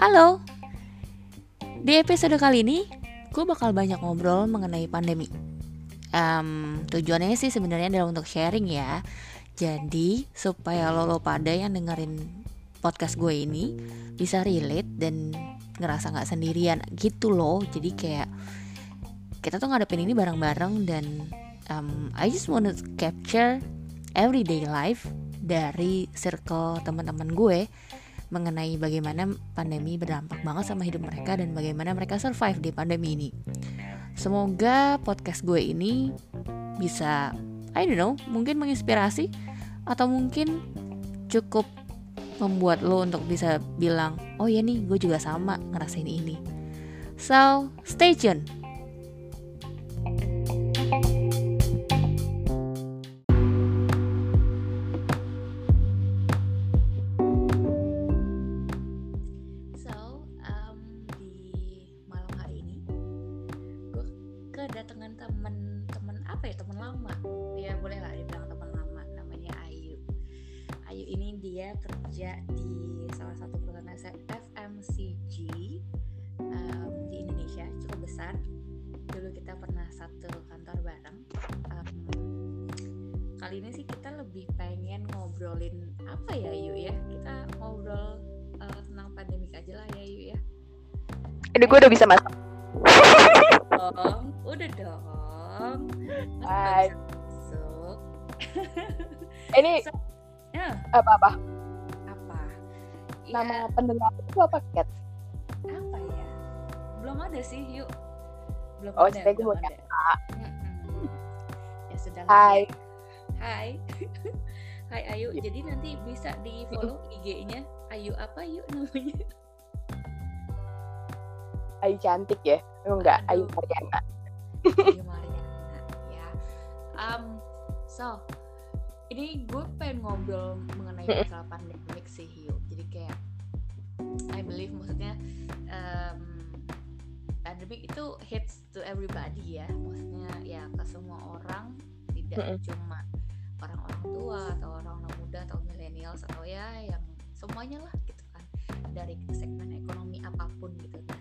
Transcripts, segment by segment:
Halo, di episode kali ini gue bakal banyak ngobrol mengenai pandemi. Um, tujuannya sih sebenarnya adalah untuk sharing ya. Jadi supaya lo lo pada yang dengerin podcast gue ini bisa relate dan ngerasa nggak sendirian gitu loh. Jadi kayak kita tuh ngadepin ini bareng-bareng dan um, I just wanna capture everyday life dari circle teman-teman gue mengenai bagaimana pandemi berdampak banget sama hidup mereka dan bagaimana mereka survive di pandemi ini. Semoga podcast gue ini bisa, I don't know, mungkin menginspirasi atau mungkin cukup membuat lo untuk bisa bilang, oh ya nih, gue juga sama ngerasain ini. So, stay tune. Satu kantor bareng um, kali ini sih kita lebih pengen ngobrolin apa ya Ayu ya? Kita ngobrol uh, tentang pandemik aja lah ya Ayu ya. Ini gue udah bisa masuk dong udah dong. Hai. masuk. Ini So, ya. Apa apa? Apa nama ya, pendengar itu apa cat apa ya? Belum ada sih yuk belum Oh, ada gue belum mau ada. ya sudah Hai. hai. Hai Ayu. Jadi nanti bisa di follow IG-nya Ayu apa yuk namanya? Ayu cantik ya? Enggak Ayu Aduh. Mariana. Ayu Mariana ya. Um, so ini gue pengen ngobrol mengenai masalah pandemik sih Hiu. Jadi kayak I believe maksudnya um, pandemik itu hits to everybody ya. Maksudnya ya ke semua orang. Tidak Mm-mm. cuma orang-orang tua atau orang-orang muda atau millennials atau ya yang semuanya lah gitu kan. Dari segmen ekonomi apa pun gitu. Nah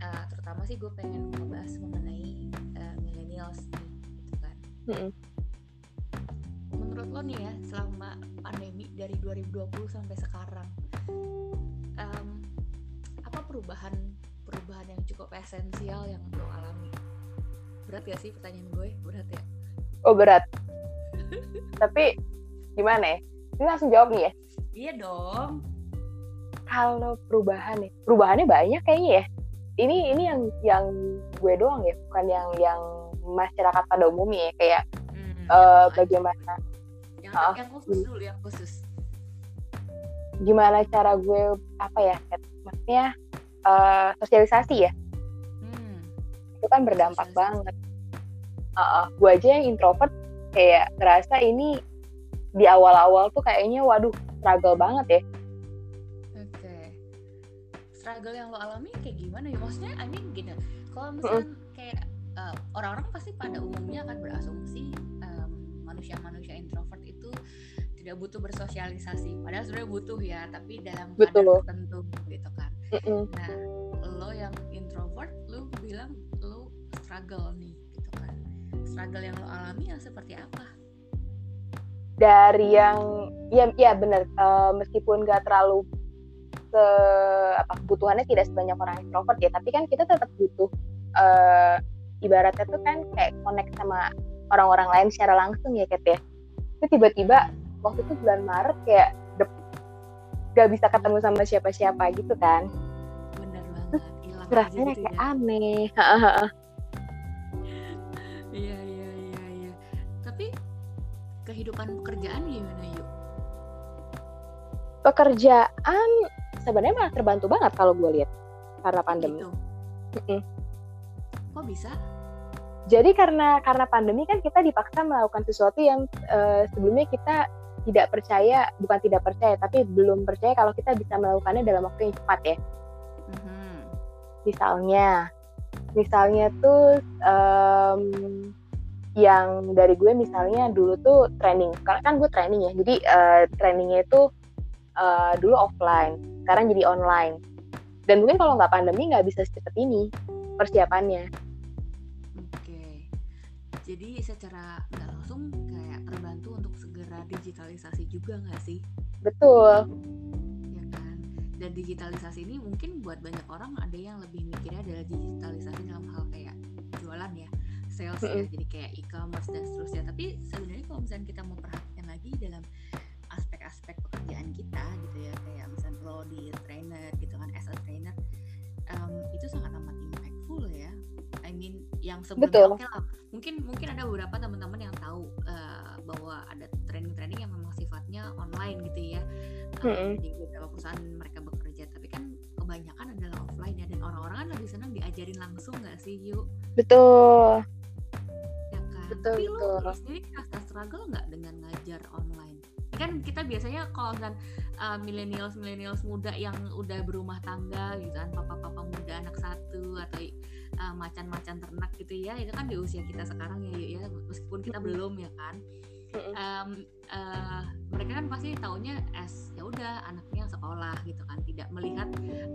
uh, terutama sih gue pengen ngebahas mengenai uh, millennials nih gitu kan. Mm-mm. menurut lo nih ya selama pandemi dari 2020 sampai sekarang em, apa perubahan cukup esensial yang lo alami. Berat gak sih pertanyaan gue? Berat ya? Oh berat. Tapi gimana ya? Ini langsung jawab nih ya? Iya dong. Kalau perubahan nih perubahannya banyak kayaknya ya. Ini ini yang yang gue doang ya? Bukan yang yang masyarakat pada umumnya ya? Kayak Hmm, eh, yang- bagaimana? Yang, maaf. yang khusus dulu yang khusus. Gimana cara gue apa ya maksudnya eh, sosialisasi ya? hmm, itu kan berdampak banget. Uh, gue aja yang introvert kayak ngerasa ini di awal-awal tuh kayaknya waduh struggle banget ya. Oke. Struggle yang lo alami kayak gimana ya? Maksudnya I mean gini kalau misalnya kayak uh, orang-orang pasti pada umumnya akan berasumsi um, manusia-manusia introvert itu tidak butuh bersosialisasi. Padahal sebenarnya butuh ya tapi dalam Betul. tertentu gitu kan. Mm-mm. nah lo yang introvert lo bilang struggle nih gitu kan. Struggle yang lo alami yang seperti apa? Dari yang ya ya benar eh, meskipun gak terlalu se apa kebutuhannya tidak sebanyak orang introvert ya tapi kan kita tetap butuh eh, ibaratnya tuh kan kayak connect sama orang-orang lain secara langsung ya Kat ya. Itu tiba-tiba waktu itu bulan Maret kayak dep- gak bisa ketemu sama siapa-siapa gitu kan. Bener banget rasanya gitu kayak ya. aneh kehidupan pekerjaan gimana yuk? pekerjaan sebenarnya malah terbantu banget kalau gue lihat karena pandemi Gitu. Mm-mm. Kok bisa? jadi karena karena pandemi kan kita dipaksa melakukan sesuatu yang eh, sebelumnya kita tidak percaya bukan tidak percaya tapi belum percaya kalau kita bisa melakukannya dalam waktu yang cepat ya Mhm. misalnya misalnya tuh em, yang dari gue misalnya dulu tuh training. Karena kan gue training ya jadi uh, trainingnya itu uh, dulu offline sekarang jadi online. Dan mungkin kalau nggak pandemi nggak bisa secepat ini persiapannya. Oke. Jadi secara nggak langsung kayak terbantu untuk segera digitalisasi juga nggak sih? Betul. Ya kan? Dan digitalisasi ini mungkin buat banyak orang ada yang lebih mikirnya adalah digitalisasi dalam hal kayak jualan ya sales mm -hmm. ya jadi kayak e-commerce dan seterusnya. Tapi sebenarnya kalau misalnya kita mau perhatikan lagi dalam aspek-aspek pekerjaan kita gitu ya kayak misalnya lo di trainer gitu kan as a trainer um, itu sangat amat impactful ya. I mean yang sebelumnya okay lah. Mungkin mungkin ada beberapa teman-teman yang tahu uh, bahwa ada training-training yang memang sifatnya online gitu ya. Um, mm -hmm. di beberapa perusahaan mereka bekerja. Tapi kan kebanyakan adalah offline ya dan orang-orang kan lebih senang diajarin langsung nggak sih yuk betul betul, tapi betul. lo sendiri rasa struggle nggak dengan ngajar online? Kan kita biasanya kalau kan uh, millennials millennials muda yang udah berumah tangga gitu kan papa-papa muda anak satu atau uh, macan-macan ternak gitu ya itu kan di usia kita sekarang ya yuk ya. Meskipun kita belum ya kan. Um, uh, mereka kan pasti taunya as ya udah anaknya sekolah gitu kan. Tidak melihat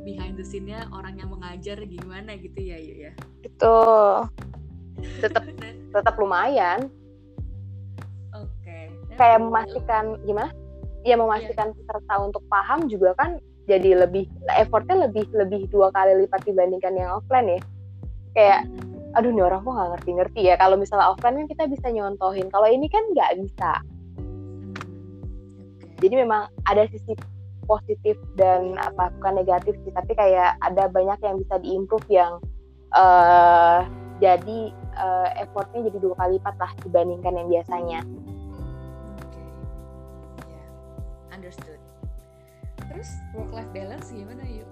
behind the scene-nya orang yang mengajar gimana gitu ya yuk ya. Itu tetap tetap lumayan. Kayak memastikan gimana? Ya memastikan yeah. peserta untuk paham juga kan jadi lebih effortnya lebih lebih dua kali lipat dibandingkan yang offline ya. Kayak hmm. aduh nih orang kok nggak ngerti-ngerti ya. Kalau misalnya offline kan kita bisa nyontohin. Kalau ini kan nggak bisa. Hmm. jadi memang ada sisi positif dan apa bukan negatif sih. Tapi kayak ada banyak yang bisa diimprove yang uh, jadi uh, effortnya jadi dua kali lipat lah dibandingkan yang biasanya. Understood. Terus work life balance gimana yuk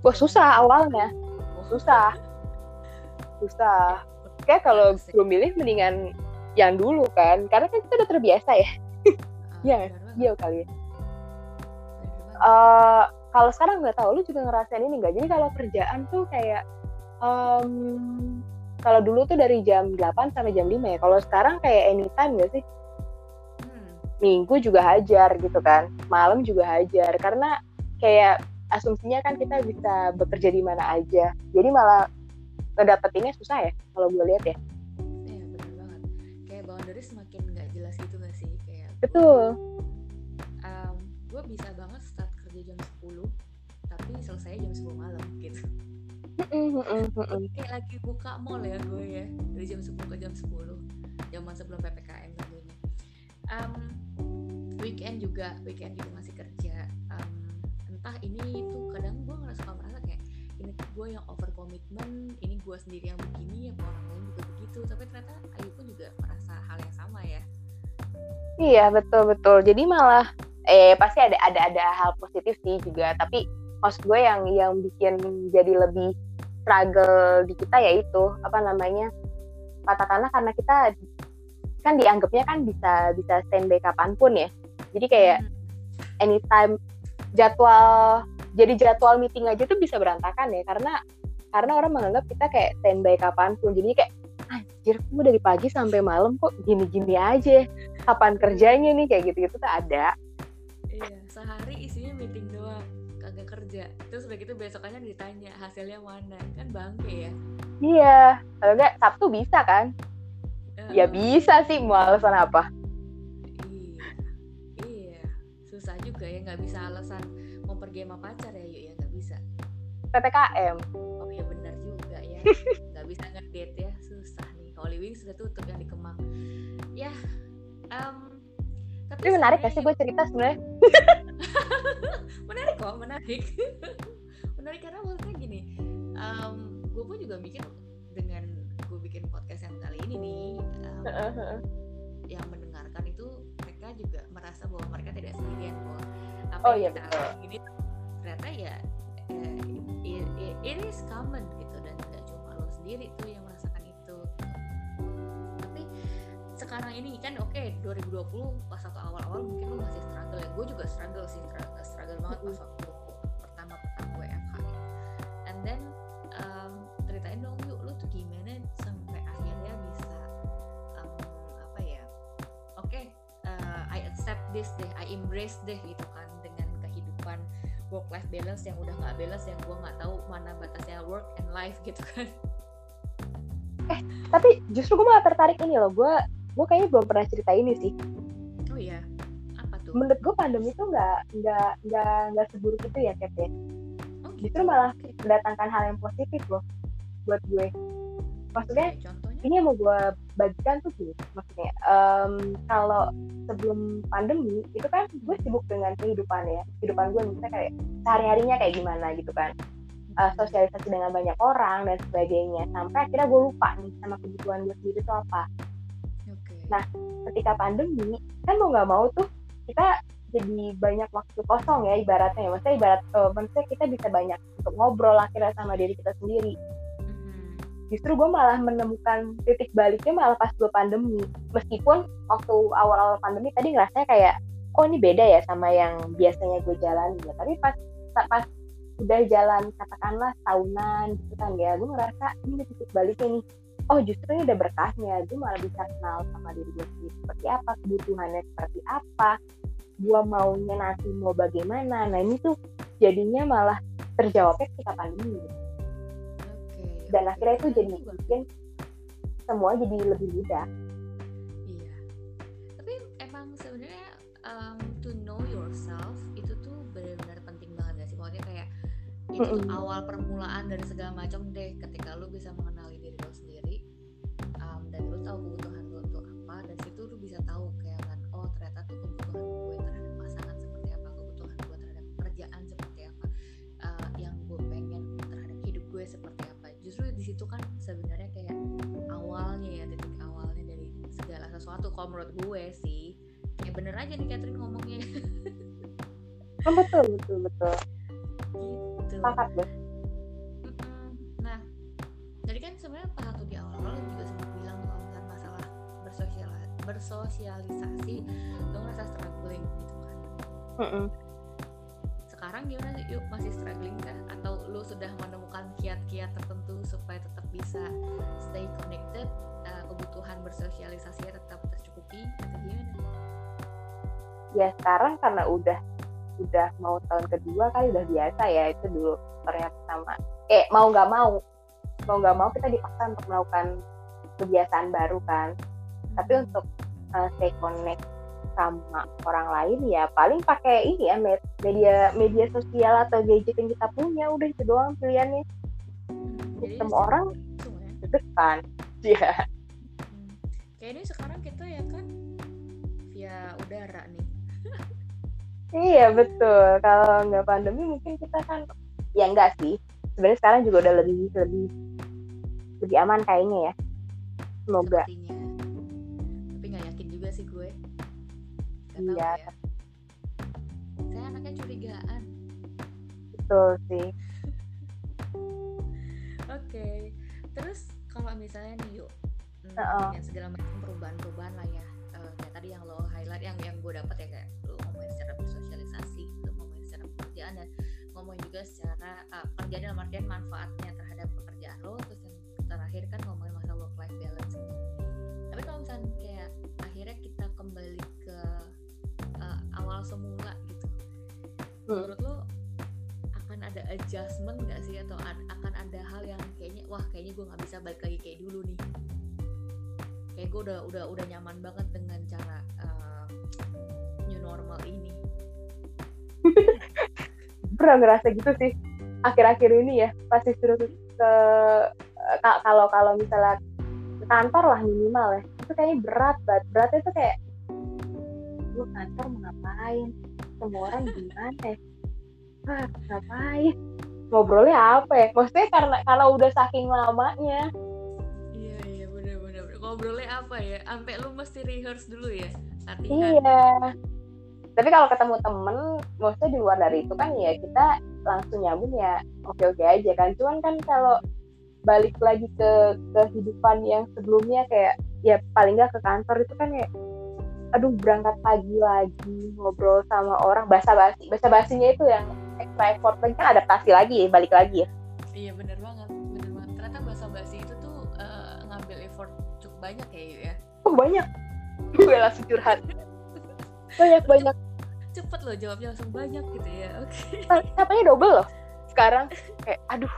Wah susah awalnya. Oh. susah. Susah. Kayak kalau belum milih mendingan yang dulu kan karena kan kita udah terbiasa ya. Iya, iya kali ya. Uh, kalau sekarang nggak tahu, lu juga ngerasain ini nggak? Jadi kalau kerjaan tuh kayak um, kalau dulu tuh dari jam 8 sampai jam 5 ya. Kalau sekarang kayak anytime gak sih? minggu juga hajar gitu kan. Malam juga hajar. Karena kayak asumsinya kan kita bisa bekerja di mana aja. Jadi malah ngedapetinnya susah ya kalau gue lihat ya. Iya benar banget. Kayak boundary semakin nggak jelas gitu gak sih? Kayak betul. Um, gue bisa banget start kerja jam 10 tapi selesai jam 10 malam gitu kayak lagi buka mall ya gue ya. Dari jam 10 ke jam 10 zaman sebelum ppkm tentunya. Um, weekend juga weekend juga masih kerja. Um, entah ini itu kadang gue ngerasa suka merasa kayak ini gue yang over commitment ini gue sendiri yang begini ya orang lain juga begitu. Tapi ternyata Ayu pun juga merasa hal yang sama ya. Iya betul betul. Jadi malah eh pasti ada ada ada hal positif sih juga. Tapi maksud gue yang yang bikin jadi lebih struggle di kita yaitu apa namanya katakanlah karena kita kan dianggapnya kan bisa bisa standby kapan pun ya. Jadi kayak hmm. anytime jadwal jadi jadwal meeting aja tuh bisa berantakan ya karena karena orang menganggap kita kayak standby kapan pun. Jadi kayak anjir kamu dari pagi sampai malam kok gini-gini aja? Kapan kerjanya nih? Kayak gitu-gitu tuh ada. Iya sehari isinya meeting doang kerja. Terus udah gitu besokannya ditanya hasilnya mana? Kan bangke ya? Iya. Kalau enggak Sabtu bisa kan? Uh, ya bisa sih mau alasan apa? Susah juga ya nggak bisa alasan mau pergi sama pacar ya yuk ya nggak bisa. Ppkm oh ya benar juga ya. Nggak bisa ngedate ya susah nih. Holy Wings sudah tutup yang di Kemang. Ya um, tapi Ini menarik gak sih? gue cerita sebenarnya menarik kok menarik. Menarik karena maksudnya gini um, gue pun juga mikir dengan gue bikin podcast yang kali ini nih um, yang mendengarkan itu mereka juga merasa bahwa mereka tidak sendirian kok. Apa oh, yang iya, kita alami ini ternyata ya it, it, it is common gitu dan tidak cuma lo sendiri tuh yang merasakan sekarang ini kan oke okay, 2020 pas waktu awal-awal mungkin lu masih struggle ya. Gue juga struggle sih struggle, eh, struggle banget pas waktu pertama pertama gue FH gitu. and then um, ceritain dong yuk lu tuh gimana sampai akhirnya bisa um, apa ya oke okay, uh, I accept this deh I embrace deh gitu kan dengan kehidupan work life balance yang udah nggak balance yang gue nggak tahu mana batasnya work and life gitu kan. Eh tapi justru gue malah tertarik ini loh gue gue kayaknya belum pernah cerita ini sih. Oh iya. Apa tuh? Menurut gue pandemi itu nggak nggak nggak nggak seburuk itu ya Kep ya. Oh, gitu. justru malah mendatangkan hal yang positif loh buat gue. Maksudnya Contohnya? ini yang mau gue bagikan tuh sih maksudnya um, kalau sebelum pandemi itu kan gue sibuk dengan kehidupan ya kehidupan gue misalnya kayak sehari harinya kayak gimana gitu kan. Uh, sosialisasi dengan banyak orang dan sebagainya. Sampai akhirnya gue lupa nih sama kebutuhan gue sendiri itu apa okay. nah ketika pandemi kan mau nggak mau tuh kita jadi banyak waktu kosong ya ibaratnya. Ya maksudnya ibarat uh, maksudnya kita bisa banyak untuk ngobrol akhirnya sama diri kita sendiri. Justru gue malah menemukan titik baliknya malah pas gue pandemi. Meskipun waktu awal-awal pandemi tadi ngerasanya kayak kok ini beda ya sama yang biasanya gue jalani ya. Tapi pas pas udah jalan katakanlah tahunan gitu kan ya gue ngerasa ini titik baliknya nih oh justru ini udah berkahnya gue malah bisa kenal sama diri gue sendiri. Seperti apa? Kebutuhannya seperti apa? Gue maunya nanti mau bagaimana? Nah ini tuh jadinya malah terjawabnya ketika pandemi gitu dan akhirnya itu jadi bikin semua jadi lebih mudah. Iya. Tapi emang sebenarnya um, to know yourself itu tuh benar-benar penting banget gak sih? Maksudnya kayak itu tuh awal permulaan dari segala macam deh ketika lu bisa situ kan sebenarnya kayak awalnya ya titik awalnya dari segala sesuatu. Kalau menurut gue sih kayak bener aja nih Catherine ngomongnya. Oh, betul betul betul. Gitu. Deh. Nah jadi kan sebenarnya Pak Hatu di awal lo juga sempat bilang kalau kan masalah bersosial bersosialisasi lo ngerasa struggling gitu kan. Mm -mm sekarang gimana sih? Yuk masih struggling kah? Atau lu sudah menemukan kiat-kiat tertentu supaya tetap bisa stay connected uh, kebutuhan bersosialisasi tetap tercukupi atau gimana? Ya sekarang karena udah udah mau tahun kedua kali udah biasa ya itu dulu ternyata sama. Eh mau nggak mau mau nggak mau kita dipaksa untuk melakukan kebiasaan baru kan. Tapi hmm. untuk uh, stay connect sama orang lain ya paling pakai ini ya media media sosial atau gadget yang kita punya udah itu doang pilihannya. Jadi semua orang ya? depan. Ya hmm. kayak ini sekarang kita ya kan via udara nih. Iya betul. Kalau nggak pandemi mungkin kita kan ya enggak sih. Sebenarnya sekarang juga udah lebih lebih lebih aman kayaknya ya. Semoga. Sepertinya. Iya. ya saya anaknya curigaan betul sih oke okay. terus kalau misalnya nih yuk hmm, uh -uh. yang segala macam perubahan-perubahan lah ya uh, kayak tadi yang lo highlight yang yang gue dapat ya kayak lo ngomongin secara bersosialisasi lo ngomongin secara pekerjaan dan ngomongin juga secara uh, pekerjaan dalam artian manfaatnya terhadap pekerjaan lo terus yang terakhir kan ngomongin masalah work life balance semula gitu. Hmm. menurut lo akan ada adjustment gak sih? Atau akan ada hal yang kayaknya wah kayaknya gue nggak bisa balik lagi kayak dulu nih. Kayak gue udah udah udah nyaman banget dengan cara uh, new normal ini. Pernah ngerasa gitu sih. Akhir-akhir ini ya pasti suruh ke kalau kalau misalnya kantor lah minimal ya itu kayaknya berat banget. Beratnya itu kayak gue kantor mau ngapain? Semua orang gimana ya? Ah ngapain? Ngobrolnya apa ya? Maksudnya karena karena udah saking lamanya. Iya iya bener bener ngobrolnya apa ya? Sampai lu mesti rehearse dulu ya latihan. Iya. Tapi kalau ketemu temen maksudnya di luar dari itu kan ya kita langsung nyambung ya oke oke aja kan. Cuman kan kalau balik lagi ke kehidupan yang sebelumnya kayak ya paling nggak ke kantor itu kan ya aduh berangkat pagi lagi ngobrol sama orang basa basi basa basinya itu yang extra effort lagi kan adaptasi lagi ya balik lagi ya. Iya bener banget bener banget. Ternyata basa basi itu tuh uh, ngambil effort cukup banyak ya ya? Oh banyak. Gue langsung curhat. Banyak banyak. cepet loh jawabnya langsung banyak gitu ya oke. Okay. capeknya double loh. Sekarang kayak aduh.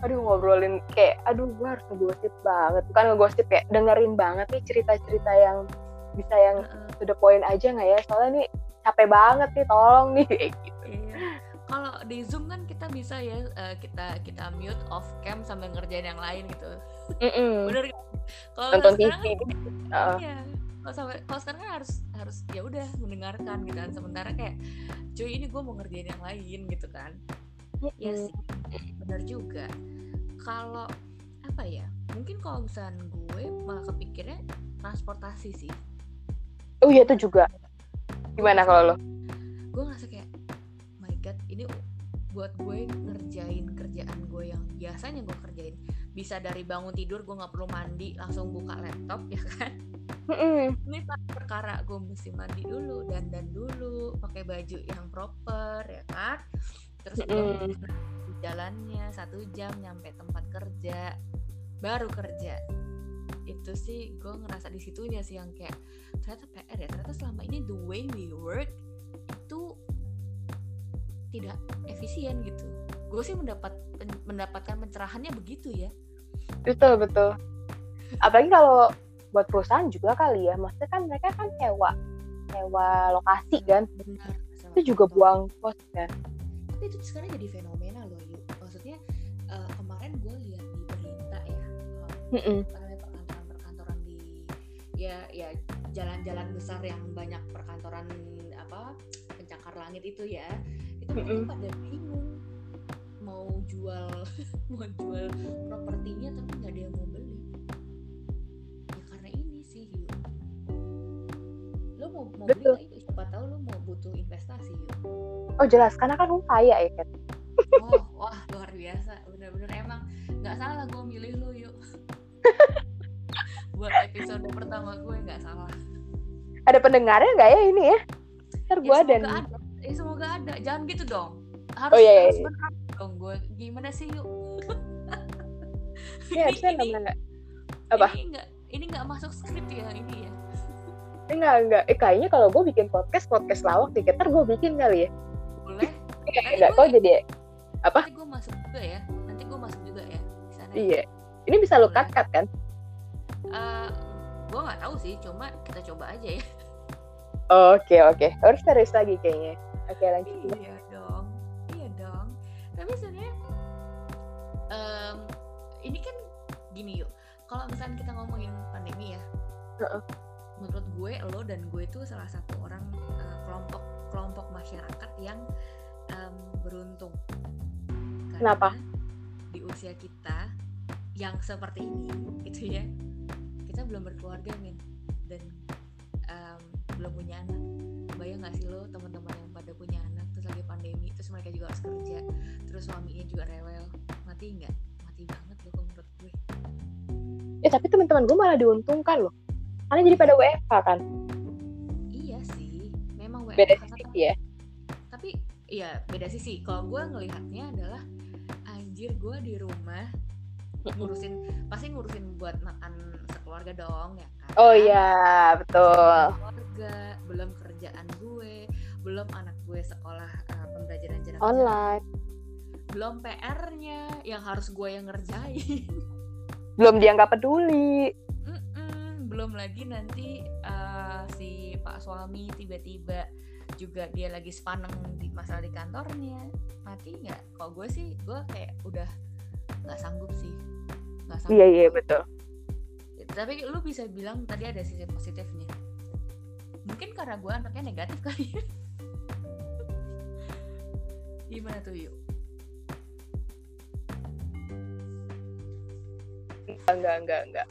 Aduh ngobrolin kayak aduh gue harus ngegosip banget. Bukan ngegosip kayak dengerin banget nih cerita-cerita yang bisa yang uh to the point aja nggak ya? Soalnya nih capek banget nih tolong nih. Kayak gitu. Iya. kalau di zoom kan kita bisa ya uh, kita kita mute off cam sambil ngerjain yang lain gitu. Mm -mm. bener kan kalau nonton TV uh. iya. Kalau sampai kalau sekarang kan harus harus ya udah mendengarkan gitu kan. Sementara kayak cuy ini gue mau ngerjain yang lain gitu kan. Ya sih. Benar juga. Kalau apa ya mungkin kalau misalnya gue malah kepikirnya transportasi sih oh iya itu juga. Gimana kalau lo? Gue ngerasa kayak my god ini buat gue ngerjain kerjaan gue yang biasanya gue kerjain. Bisa dari bangun tidur gue nggak perlu mandi langsung buka laptop ya kan? Mm ini perkara gue mesti mandi dulu dan dan dulu pakai baju yang proper ya kan? Terus mm jalannya satu jam nyampe tempat kerja baru kerja itu sih gue ngerasa di situnya sih yang kayak ternyata PR ya ternyata selama ini the way we work itu tidak efisien gitu. Gue sih mendapat mendapatkan pencerahannya begitu ya. Betul betul. Apalagi kalau buat perusahaan juga kali ya maksudnya kan mereka kan sewa sewa lokasi kan. Benar, itu juga buang kos kan. Tapi itu sekarang jadi fenomena loh yuk maksudnya uh, kemarin gue lihat di berita ya uh, perkantoran-perkantoran di ya ya jalan-jalan besar yang banyak perkantoran apa pencakar langit itu ya. Itu mm -mm. pada bingung mau jual mau jual propertinya tapi nggak ada yang mau beli. Ya karena ini sih yuk lo mau mau Betul. beli siapa tahu lo mau butuh investasi yuk oh jelas. Karena kan lu kaya ya kan oh wah luar biasa. Bener-bener emang nggak salah gue milih lu yuk buat episode pertama gue nggak salah. Ada pendengarnya nggak ya ini ya? Ntar gue ya, ada nih. ada. Ya, semoga ada. Jangan gitu dong. Harus oh, iya, iya. harus iya. benar dong gue gimana sih yuk? Ya saya namanya apa? ini nggak ini nggak masuk skrip ya ini ya? Enggak enggak eh kayaknya kalau gue bikin podcast podcast lawak dikit ntar gue bikin kali ya. Boleh. Nggak kok jadi apa? Nanti gue masuk juga ya. Nanti gue masuk juga ya di sana. Iya. Ini bisa lo cut cut kan uh, eh, gue nggak tahu sih cuma kita coba aja ya. Oke oke. Harus terus lagi kayaknya. Oke lanjut. Iya dong iya dong. Tapi sebenarnya um, ini kan gini yuk. Kalau misalnya kita ngomongin pandemi ya uh -uh. menurut gue lo dan gue itu salah satu orang uh, kelompok kelompok masyarakat yang um, beruntung. Karena Kenapa? Di usia kita yang seperti ini, gitu ya, kita belum berkeluarga min dan um, belum punya anak. Bayang gak sih lo teman-teman yang pada punya anak terus lagi pandemi terus mereka juga harus kerja terus suaminya juga rewel. Mati nggak? Mati banget lo menurut gue. Ya tapi teman-teman gue malah diuntungkan loh. Karena jadi pada WFH kan. Beda sisi ya. Tapi ya beda sisi. Kalau gue ngelihatnya adalah anjir gue di rumah ngurusin pasti ngurusin buat makan sekeluarga dong ya kan? Oh iya betul. Keluarga belum kerjaan gue belum anak gue sekolah uh, pembelajaran jarak online. Belum PR-nya yang harus gue yang ngerjain. Belum dia nggak peduli. Mm-mm, belum lagi nanti uh, si pak suami tiba-tiba juga dia lagi sepaneng di masalah di kantornya. Mati nggak? Kalau gue sih gue kayak udah nggak sanggup sih. Nggak sanggup iya iya betul. Tapi lu bisa bilang tadi ada sisi positifnya. Mungkin karena gue anaknya negatif kali ya. Gimana tuh yuk enggak enggak enggak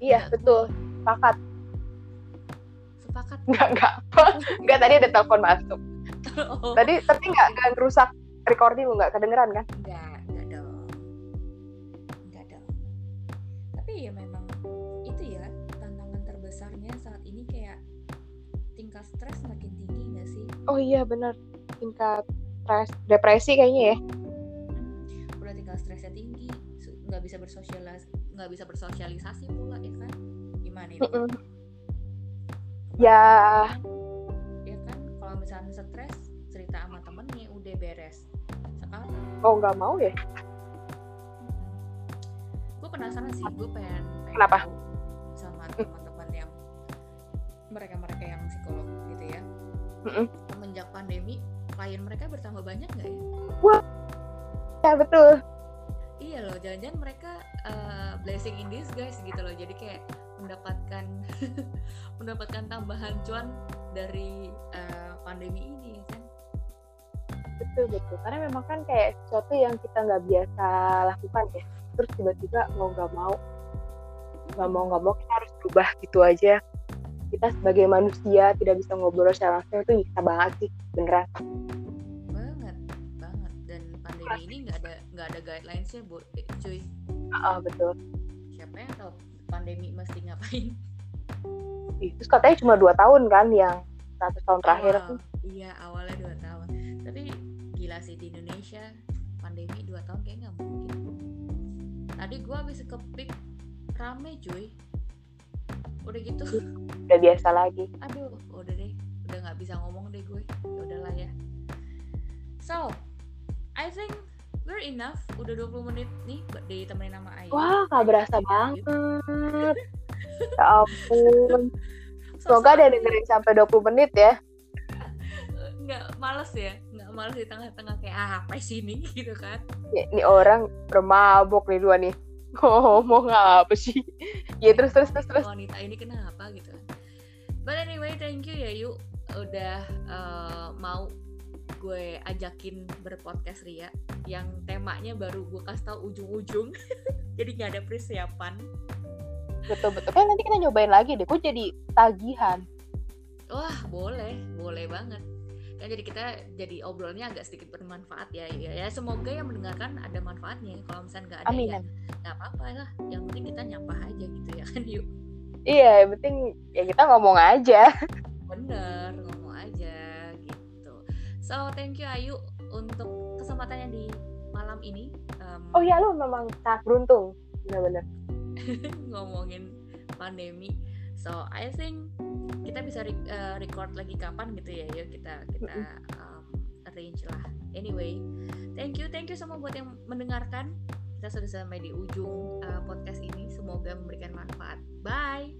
iya enggak. betul. Sepakat. Sepakat. Nggak nggak nggak tadi ada telepon masuk. Oh. tadi tapi nggak nggak rusak recording lu nggak kedengeran kan iya benar. Tingkat stres depresi kayaknya ya. Udah tingkat stresnya tinggi nggak bisa bersosialis nggak bisa bersosialisasi pula ya kan? Gimana itu mm -mm ya. Ya kan? Kalau misalnya stres cerita sama temennya udah beres. Sekarang? Oh nggak mau ya? Gue penasaran sih gue pengen, pengen Kenapa? sama teman-teman yang mereka-mereka yang psikolog gitu ya. Semenjak pandemi klien mereka bertambah banyak nggak ya? Ya betul. Iya loh jangan-jangan mereka uh, blessing in disguise gitu loh. Jadi kayak mendapatkan mendapatkan tambahan cuan dari uh, pandemi ini ya kan? Betul betul. Karena memang kan kayak sesuatu yang kita nggak biasa lakukan ya. Terus tiba-tiba mau nggak mau nggak mau nggak mau kita harus berubah gitu aja kita sebagai manusia tidak bisa ngobrol secara langsung itu bisa banget sih beneran. Banget banget. Dan pandemi ini nggak ada nggak ada guidelinesnya bu eh, cuy. Ah betul. Siapa yang tahu pandemi mesti ngapain? Terus katanya cuma dua tahun kan yang 100 tahun terakhir. Awal, iya awalnya dua tahun. Tapi gila sih di Indonesia pandemi dua tahun kayak nggak mungkin. Tadi gua habis ke pik rame cuy udah gitu. Udah biasa lagi. Aduh udah deh. Udah nggak bisa ngomong deh gue. Ya udahlah ya. So I think we're enough. Udah 20 menit nih buat ditemenin sama Ayu. Wah gak berasa Ayu. banget. Ya ampun. So semoga ada dengerin sampai 20 menit ya. Nggak males ya. Nggak males di tengah-tengah kayak ah apa sih ini? Gitu kan. Ya, ini orang bermabok nih dua nih ngomong apa sih? Ya terus terus terus terus. Wanita ini kenapa gitu? But anyway thank you ya yuk udah eh, mau gue ajakin berpodcast Ria yang temanya baru gue kasih tahu ujung-ujung. Jadi nggak ada persiapan. Betul betul. Kan nanti kita nyobain lagi deh. Kok jadi tagihan? Wah boleh. Boleh banget jadi kita jadi obrolnya agak sedikit bermanfaat ya ya, ya. Semoga yang mendengarkan ada manfaatnya. Kalau misalnya nggak ada Amin, ya nggak apa-apa lah. Yang penting kita nyapa aja gitu ya kan yuk. Iya yang penting ya kita ngomong aja. Bener ngomong aja gitu. So thank you Ayu untuk kesempatannya di malam ini. Em, oh ya lu memang sangat beruntung. Bener-bener. ngomongin pandemi so I think kita bisa re uh, record lagi kapan gitu ya. Yuk kita kita um, arrange lah. Anyway thank you thank you semua buat yang mendengarkan. Kita sudah sampai di ujung uh, podcast ini. Semoga memberikan manfaat. Bye!